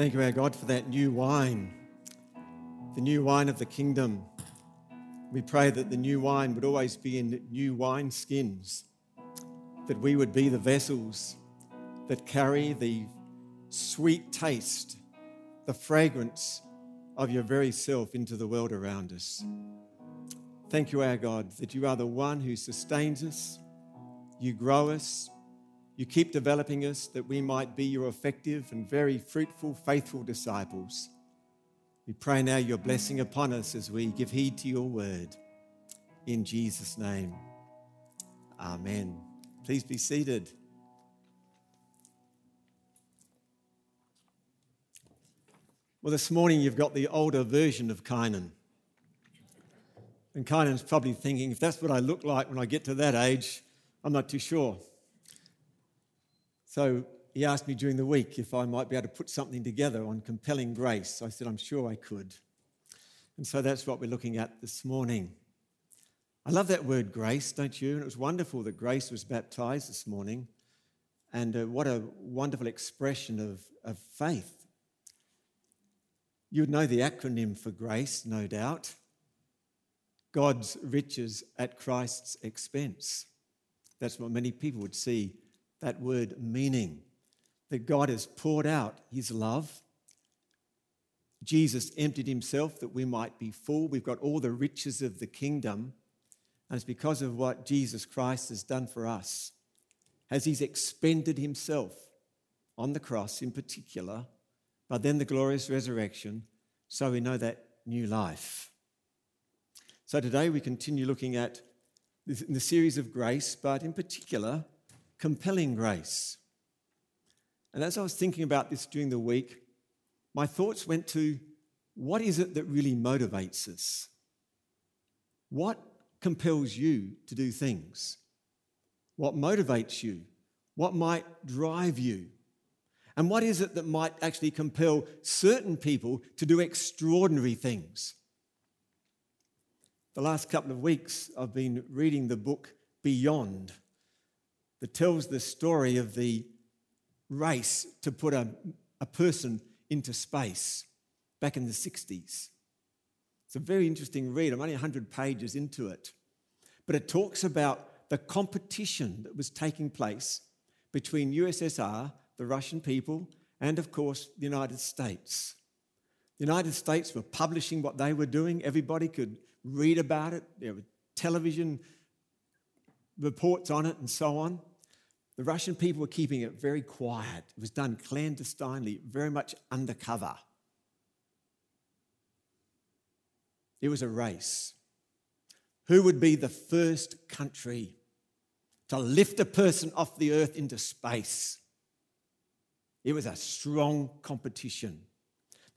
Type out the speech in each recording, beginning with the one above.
Thank you, our God, for that new wine, the new wine of the kingdom. We pray that the new wine would always be in new wine skins, that we would be the vessels that carry the sweet taste, the fragrance of your very self into the world around us. Thank you, our God, that you are the one who sustains us, you grow us, you keep developing us that we might be your effective and very fruitful, faithful disciples. We pray now your blessing upon us as we give heed to your word. In Jesus' name, amen. Please be seated. Well, this morning you've got the older version of Kynan. And Kynan's probably thinking, if that's what I look like when I get to that age, I'm not too sure. So he asked me during the week if I might be able to put something together on compelling grace. I said, I'm sure I could. And so that's what we're looking at this morning. I love that word grace, don't you? And it was wonderful that Grace was baptized this morning. And uh, what a wonderful expression of, of faith. You would know the acronym for grace, no doubt God's riches at Christ's expense. That's what many people would see that word meaning that God has poured out his love. Jesus emptied himself that we might be full. We've got all the riches of the kingdom. And it's because of what Jesus Christ has done for us, as he's expended himself on the cross in particular, but then the glorious resurrection, so we know that new life. So today we continue looking at the series of grace, but in particular, compelling grace. And as I was thinking about this during the week, my thoughts went to what is it that really motivates us? What compels you to do things? What motivates you? What might drive you? And what is it that might actually compel certain people to do extraordinary things? The last couple of weeks, I've been reading the book Beyond that tells the story of the race to put a, a person into space back in the 60s. It's a very interesting read. I'm only 100 pages into it. But it talks about the competition that was taking place between USSR, the Russian people, and of course the United States. The United States were publishing what they were doing. Everybody could read about it. There were television reports on it and so on. The Russian people were keeping it very quiet. It was done clandestinely, very much undercover. It was a race. Who would be the first country to lift a person off the earth into space? It was a strong competition.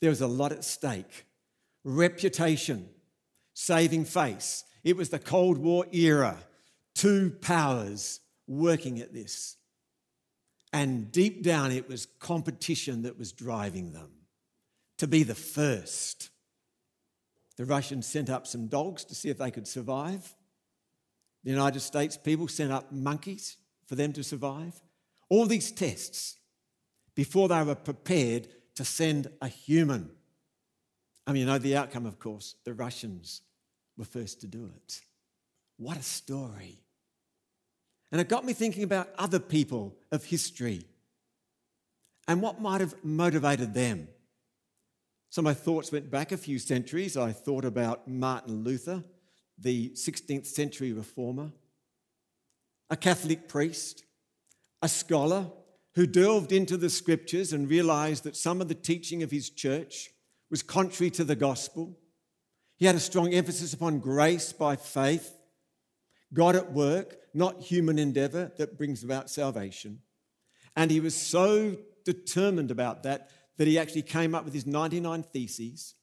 There was a lot at stake reputation, saving face. It was the Cold War era, two powers working at this. And deep down, it was competition that was driving them to be the first. The Russians sent up some dogs to see if they could survive. The United States people sent up monkeys for them to survive. All these tests before they were prepared to send a human. I mean, you know the outcome, of course. The Russians were first to do it. What a story. And it got me thinking about other people of history and what might have motivated them. So my thoughts went back a few centuries. I thought about Martin Luther, the 16th century reformer, a Catholic priest, a scholar who delved into the scriptures and realized that some of the teaching of his church was contrary to the gospel. He had a strong emphasis upon grace by faith God at work, not human endeavor that brings about salvation. And he was so determined about that that he actually came up with his 99 theses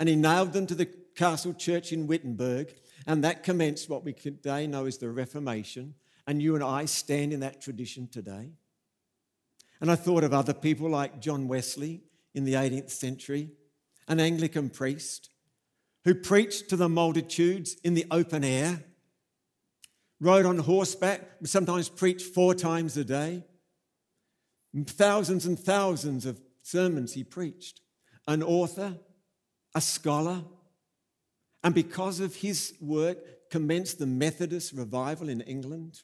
and he nailed them to the castle church in Wittenberg. And that commenced what we today know as the Reformation. And you and I stand in that tradition today. And I thought of other people like John Wesley in the 18th century, an Anglican priest who preached to the multitudes in the open air rode on horseback, sometimes preached four times a day. Thousands and thousands of sermons he preached, an author, a scholar, and because of his work, commenced the Methodist revival in England.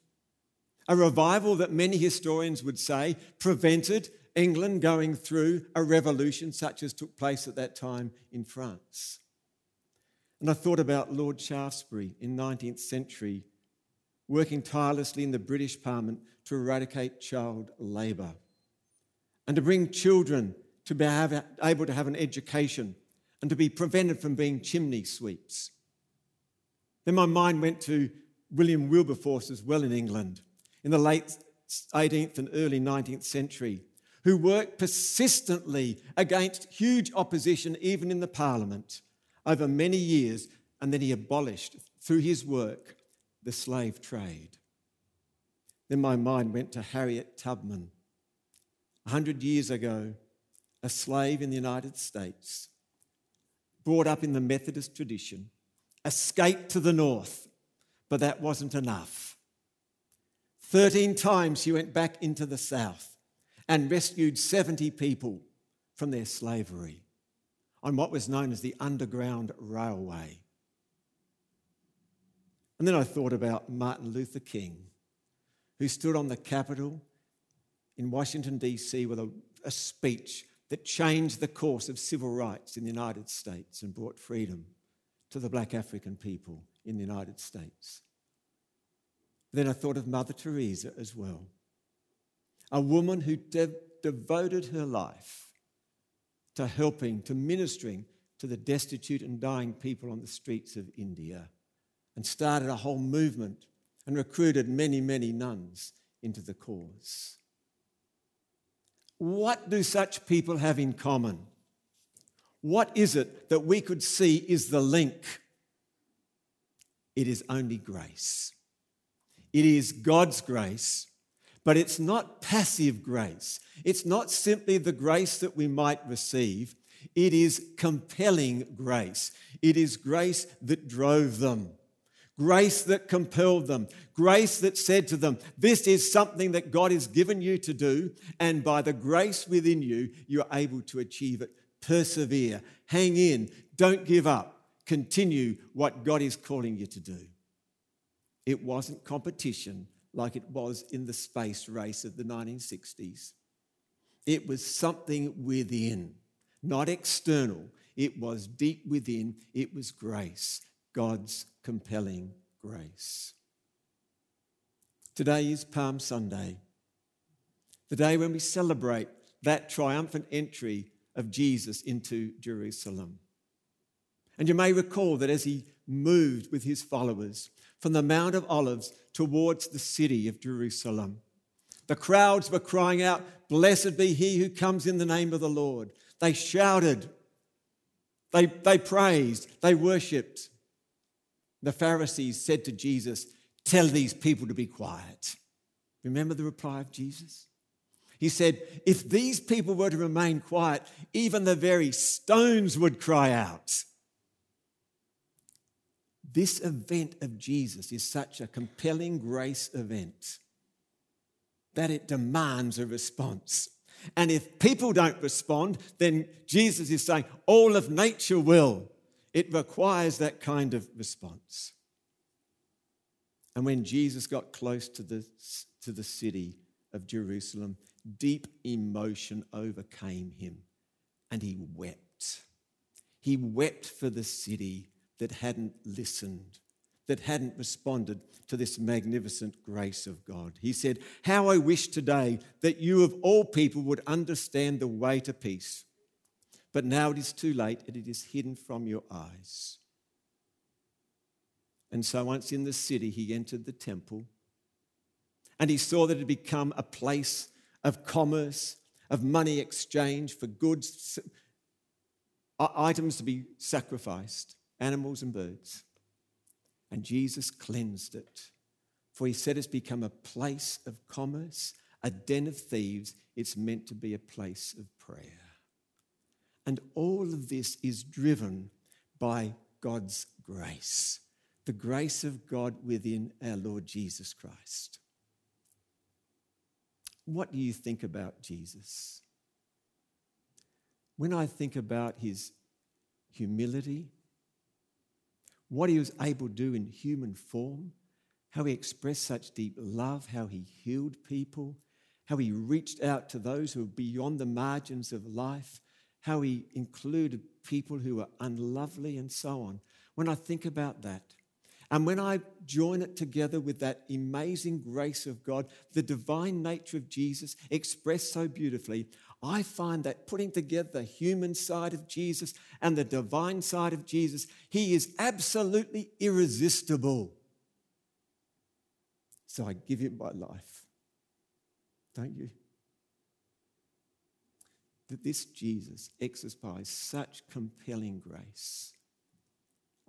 A revival that many historians would say prevented England going through a revolution such as took place at that time in France. And I thought about Lord Shaftesbury in 19th century working tirelessly in the British Parliament to eradicate child labour and to bring children to be able to have an education and to be prevented from being chimney sweeps. Then my mind went to William Wilberforce as well in England in the late 18th and early 19th century, who worked persistently against huge opposition, even in the Parliament, over many years, and then he abolished, through his work, the slave trade. Then my mind went to Harriet Tubman. A hundred years ago, a slave in the United States, brought up in the Methodist tradition, escaped to the north, but that wasn't enough. 13 times she went back into the south and rescued 70 people from their slavery on what was known as the Underground Railway. And then I thought about Martin Luther King, who stood on the Capitol in Washington, D.C., with a, a speech that changed the course of civil rights in the United States and brought freedom to the black African people in the United States. Then I thought of Mother Teresa as well, a woman who de- devoted her life to helping, to ministering to the destitute and dying people on the streets of India, and started a whole movement and recruited many, many nuns into the cause. What do such people have in common? What is it that we could see is the link? It is only grace. It is God's grace, but it's not passive grace. It's not simply the grace that we might receive. It is compelling grace. It is grace that drove them, grace that compelled them, grace that said to them, This is something that God has given you to do, and by the grace within you, you're able to achieve it persevere, hang in, don't give up, continue what God is calling you to do. It wasn't competition like it was in the space race of the 1960s. It was something within, not external. It was deep within. It was grace, God's compelling grace. Today is Palm Sunday, the day when we celebrate that triumphant entry of Jesus into Jerusalem. And you may recall that as he moved with his followers from the Mount of Olives towards the city of Jerusalem, the crowds were crying out, Blessed be he who comes in the name of the Lord. They shouted, they, they praised, they worshipped. The Pharisees said to Jesus, Tell these people to be quiet. Remember the reply of Jesus? He said, If these people were to remain quiet, even the very stones would cry out. This event of Jesus is such a compelling grace event that it demands a response. And if people don't respond, then Jesus is saying all of nature will. It requires that kind of response. And when Jesus got close to the, to the city of Jerusalem, deep emotion overcame him and he wept. He wept for the city that hadn't listened, that hadn't responded to this magnificent grace of God. He said, How I wish today that you of all people would understand the way to peace. But now it is too late and it is hidden from your eyes. And so, once in the city, he entered the temple and he saw that it had become a place of commerce, of money exchange for goods, items to be sacrificed, animals and birds. And Jesus cleansed it. For he said it's become a place of commerce, a den of thieves. It's meant to be a place of prayer. And all of this is driven by God's grace, the grace of God within our Lord Jesus Christ. What do you think about Jesus? when I think about his humility, what he was able to do in human form, how he expressed such deep love, how he healed people, how he reached out to those who were beyond the margins of life, how he included people who were unlovely, and so on. When I think about that, and when I join it together with that amazing grace of God, the divine nature of Jesus expressed so beautifully, I find that putting together the human side of Jesus and the divine side of Jesus, he is absolutely irresistible. So I give him my life. Don't you? That this Jesus exercised such compelling grace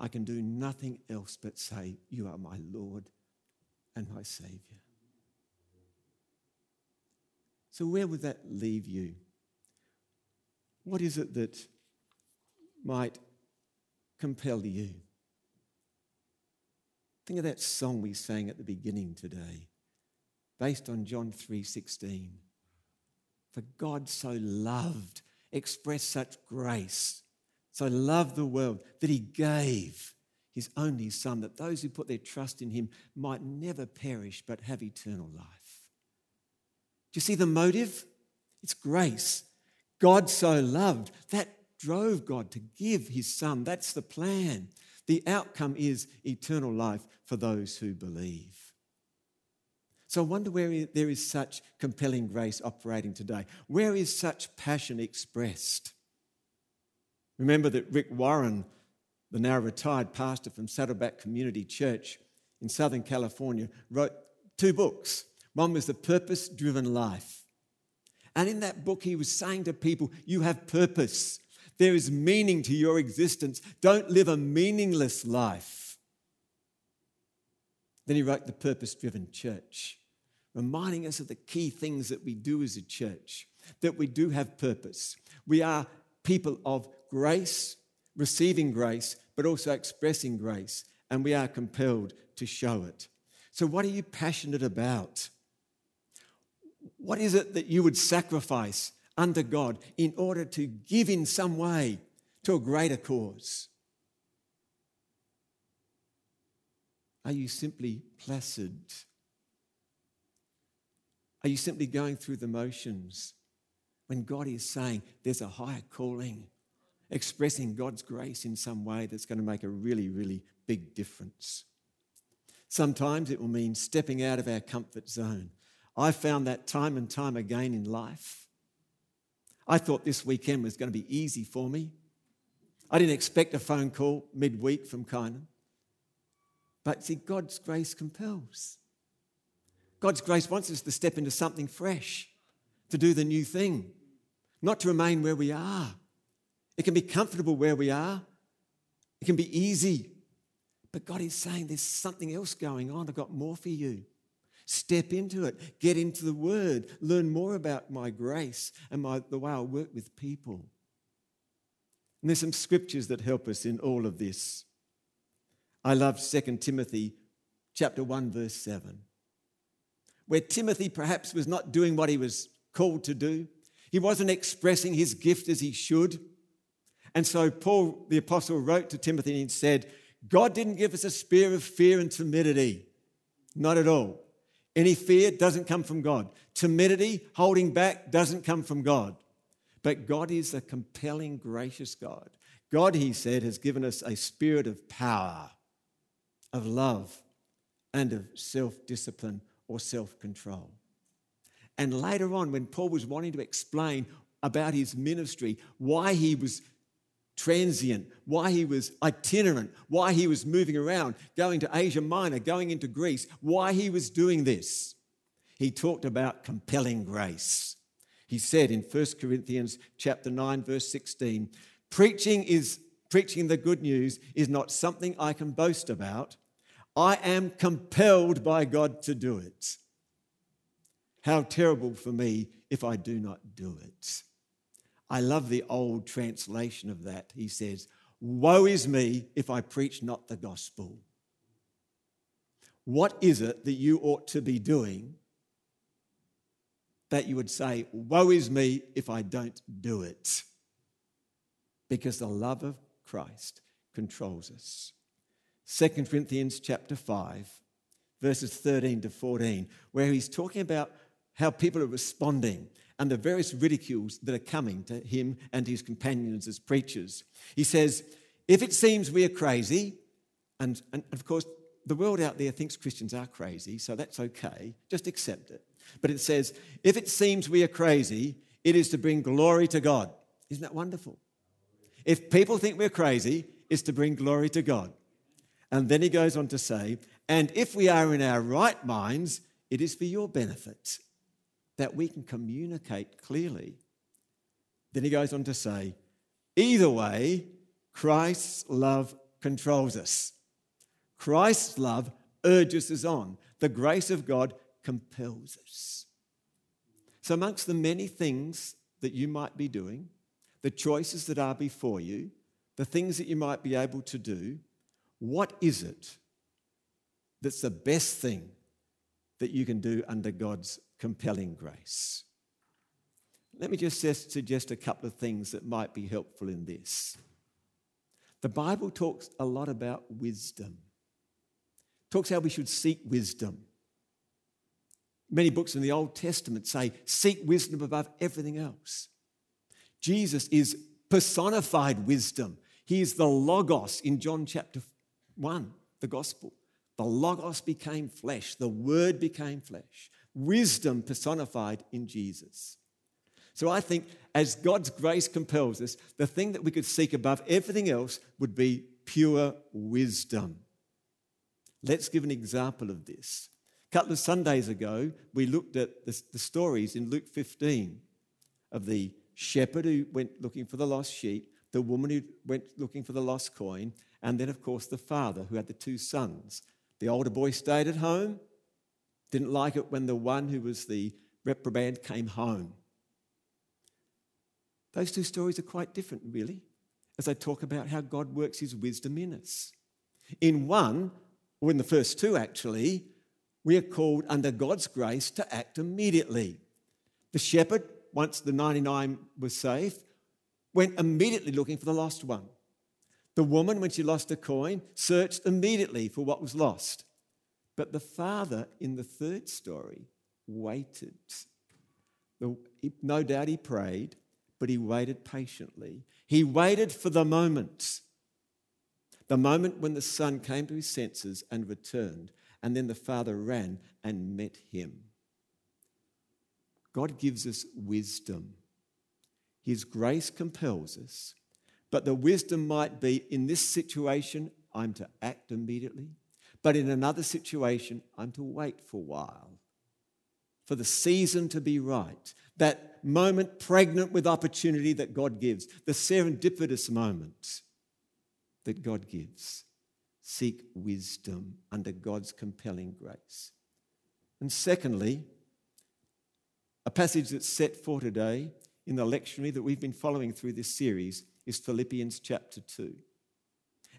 I can do nothing else but say, You are my Lord and my Savior. So, where would that leave you? What is it that might compel you? Think of that song we sang at the beginning today, based on John 3:16. For God so loved, expressed such grace so loved the world that he gave his only Son, that those who put their trust in him might never perish but have eternal life. Do you see the motive? It's grace. God so loved. That drove God to give his Son. That's the plan. The outcome is eternal life for those who believe. So I wonder where there is such compelling grace operating today. Where is such passion expressed? Remember that Rick Warren, the now retired pastor from Saddleback Community Church in Southern California, wrote two books. One was The Purpose Driven Life. And in that book, he was saying to people, You have purpose. There is meaning to your existence. Don't live a meaningless life. Then he wrote The Purpose Driven Church, reminding us of the key things that we do as a church, that we do have purpose. We are people of grace, receiving grace, but also expressing grace, and we are compelled to show it. So, what are you passionate about? What is it that you would sacrifice under God in order to give in some way to a greater cause? Are you simply placid? Are you simply going through the motions when God is saying there's a higher calling? expressing God's grace in some way that's going to make a really, really big difference. Sometimes it will mean stepping out of our comfort zone. I found that time and time again in life. I thought this weekend was going to be easy for me. I didn't expect a phone call midweek from Kynan. But see, God's grace compels. God's grace wants us to step into something fresh, to do the new thing, not to remain where we are. It can be comfortable where we are, it can be easy. But God is saying there's something else going on. I've got more for you. Step into it, get into the Word, learn more about my grace and my, the way I work with people. And there's some scriptures that help us in all of this. I love 2 Timothy chapter 1 verse 7. Where Timothy perhaps was not doing what he was called to do. He wasn't expressing his gift as he should. And so Paul, the apostle, wrote to Timothy and said, God didn't give us a spirit of fear and timidity. Not at all. Any fear doesn't come from God. Timidity, holding back, doesn't come from God. But God is a compelling, gracious God. God, he said, has given us a spirit of power, of love, and of self discipline or self control. And later on, when Paul was wanting to explain about his ministry, why he was transient, why he was itinerant, why he was moving around, going to Asia Minor, going into Greece, why he was doing this. He talked about compelling grace. He said in 1 Corinthians chapter 9 verse 16, preaching is preaching the good news is not something I can boast about. I am compelled by God to do it. How terrible for me if I do not do it. I love the old translation of that. He says, Woe is me if I preach not the gospel. What is it that you ought to be doing that you would say, Woe is me if I don't do it? because the love of Christ controls us. 2 Corinthians chapter 5, verses 13 to 14, where he's talking about how people are responding and the various ridicules that are coming to him and his companions as preachers. He says, If it seems we are crazy, and, and of course, the world out there thinks Christians are crazy, so that's okay, just accept it. But it says, If it seems we are crazy, it is to bring glory to God. Isn't that wonderful? If people think we're crazy, it's to bring glory to God. And then he goes on to say, And if we are in our right minds, it is for your benefit that we can communicate clearly. Then he goes on to say, either way, Christ's love controls us. Christ's love urges us on. The grace of God compels us. So, amongst the many things that you might be doing, the choices that are before you, the things that you might be able to do, what is it that's the best thing that you can do under God's compelling grace. Let me just suggest a couple of things that might be helpful in this. The Bible talks a lot about wisdom. talks how we should seek wisdom. Many books in the Old Testament say, seek wisdom above everything else. Jesus is personified wisdom. He is the Logos in John chapter 1, the Gospel. The Logos became flesh, the Word became flesh. Wisdom personified in Jesus. So I think as God's grace compels us, the thing that we could seek above everything else would be pure wisdom. Let's give an example of this. A couple of Sundays ago, we looked at the, the stories in Luke 15 of the shepherd who went looking for the lost sheep, the woman who went looking for the lost coin, and then, of course, the father who had the two sons the older boy stayed at home, didn't like it when the one who was the reprobate came home. Those two stories are quite different, really, as they talk about how God works his wisdom in us. In one, or in the first two actually, we are called under God's grace to act immediately. The shepherd, once the 99 was safe, went immediately looking for the lost one. The woman, when she lost a coin, searched immediately for what was lost. But the father in the third story waited. No doubt he prayed, but he waited patiently. He waited for the moment. The moment when the son came to his senses and returned, and then the father ran and met him. God gives us wisdom. His grace compels us but the wisdom might be in this situation, I'm to act immediately. But in another situation, I'm to wait for a while, for the season to be right. That moment pregnant with opportunity that God gives, the serendipitous moment that God gives. Seek wisdom under God's compelling grace. And secondly, a passage that's set for today in the lectionary that we've been following through this series is Philippians chapter 2.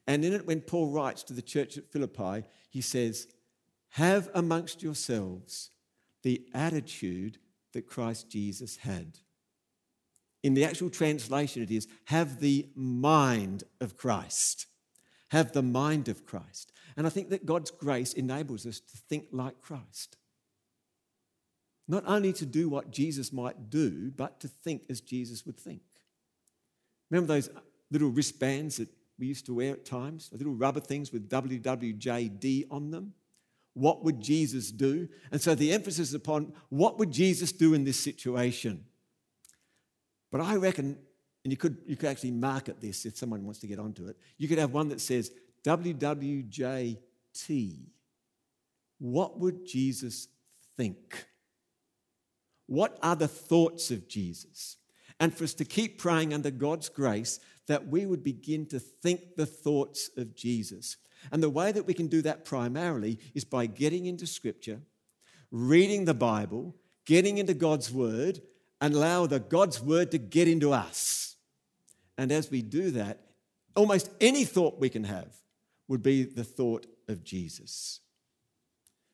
And in it, when Paul writes to the church at Philippi, he says, Have amongst yourselves the attitude that Christ Jesus had. In the actual translation, it is, Have the mind of Christ. Have the mind of Christ. And I think that God's grace enables us to think like Christ. Not only to do what Jesus might do, but to think as Jesus would think. Remember those little wristbands that we used to wear at times? The little rubber things with WWJD on them? What would Jesus do? And so the emphasis is upon what would Jesus do in this situation? But I reckon, and you could, you could actually market this if someone wants to get onto it, you could have one that says WWJT. What would Jesus think? What are the thoughts of Jesus? And for us to keep praying under God's grace that we would begin to think the thoughts of Jesus. And the way that we can do that primarily is by getting into Scripture, reading the Bible, getting into God's Word, and allow the God's Word to get into us. And as we do that, almost any thought we can have would be the thought of Jesus.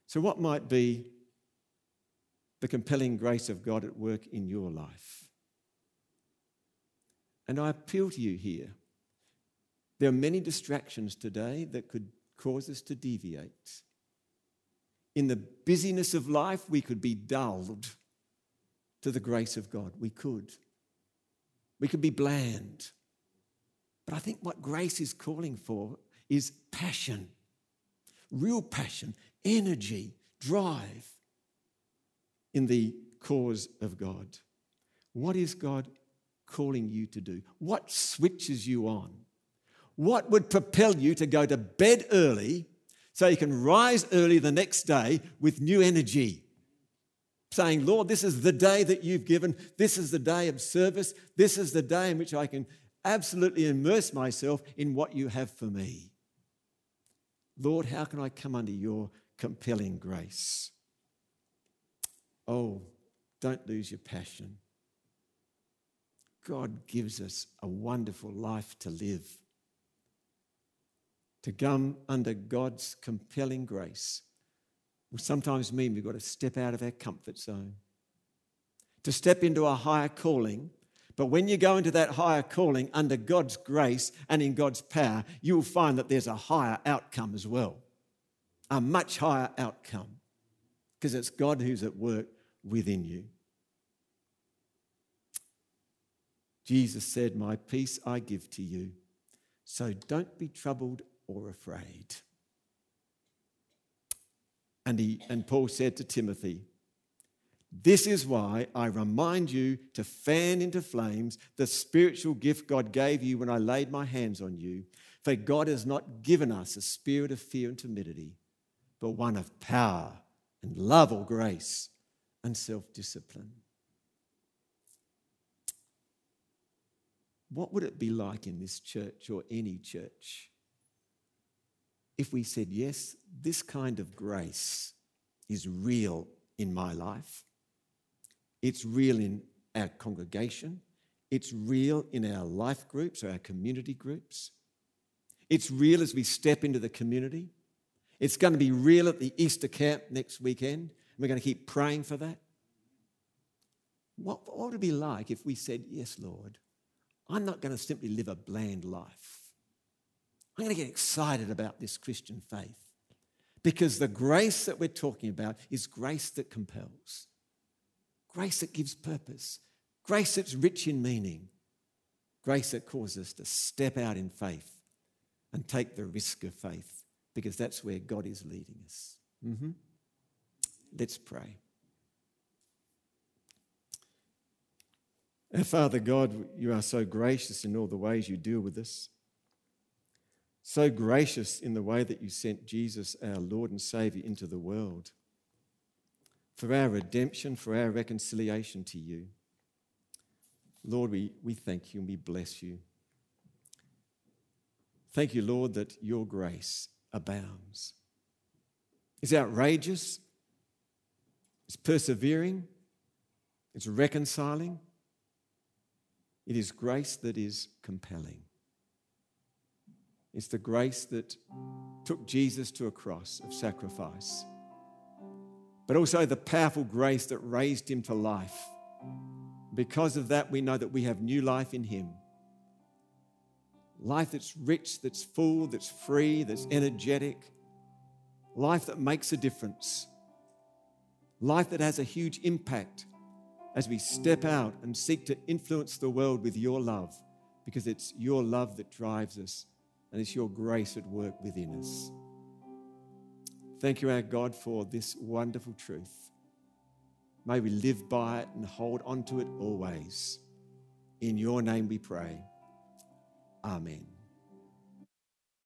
So, what might be the compelling grace of God at work in your life? And I appeal to you here. There are many distractions today that could cause us to deviate. In the busyness of life, we could be dulled to the grace of God. We could. We could be bland. But I think what grace is calling for is passion, real passion, energy, drive in the cause of God. What is God calling you to do? What switches you on? What would propel you to go to bed early so you can rise early the next day with new energy? Saying, Lord, this is the day that you've given. This is the day of service. This is the day in which I can absolutely immerse myself in what you have for me. Lord, how can I come under your compelling grace? Oh, don't lose your passion. God gives us a wonderful life to live. To come under God's compelling grace will sometimes mean we've got to step out of our comfort zone, to step into a higher calling. But when you go into that higher calling under God's grace and in God's power, you will find that there's a higher outcome as well, a much higher outcome, because it's God who's at work within you. Jesus said, My peace I give to you. So don't be troubled or afraid. And, he, and Paul said to Timothy, This is why I remind you to fan into flames the spiritual gift God gave you when I laid my hands on you. For God has not given us a spirit of fear and timidity, but one of power and love or grace and self discipline. What would it be like in this church or any church if we said, yes, this kind of grace is real in my life? It's real in our congregation. It's real in our life groups or our community groups. It's real as we step into the community. It's going to be real at the Easter camp next weekend. We're going to keep praying for that. What, what would it be like if we said, Yes, Lord, I'm not going to simply live a bland life. I'm going to get excited about this Christian faith because the grace that we're talking about is grace that compels, grace that gives purpose, grace that's rich in meaning, grace that causes us to step out in faith and take the risk of faith because that's where God is leading us. Mm-hmm. Let's pray. Our Father God, you are so gracious in all the ways you deal with us. So gracious in the way that you sent Jesus, our Lord and Savior, into the world for our redemption, for our reconciliation to you. Lord, we, we thank you and we bless you. Thank you, Lord, that your grace abounds. It's outrageous, it's persevering, it's reconciling, it is grace that is compelling. It's the grace that took Jesus to a cross of sacrifice, but also the powerful grace that raised him to life. Because of that, we know that we have new life in him. Life that's rich, that's full, that's free, that's energetic. Life that makes a difference. Life that has a huge impact as we step out and seek to influence the world with your love, because it's your love that drives us and it's your grace at work within us. Thank you, our God, for this wonderful truth. May we live by it and hold on to it always. In your name we pray. Amen.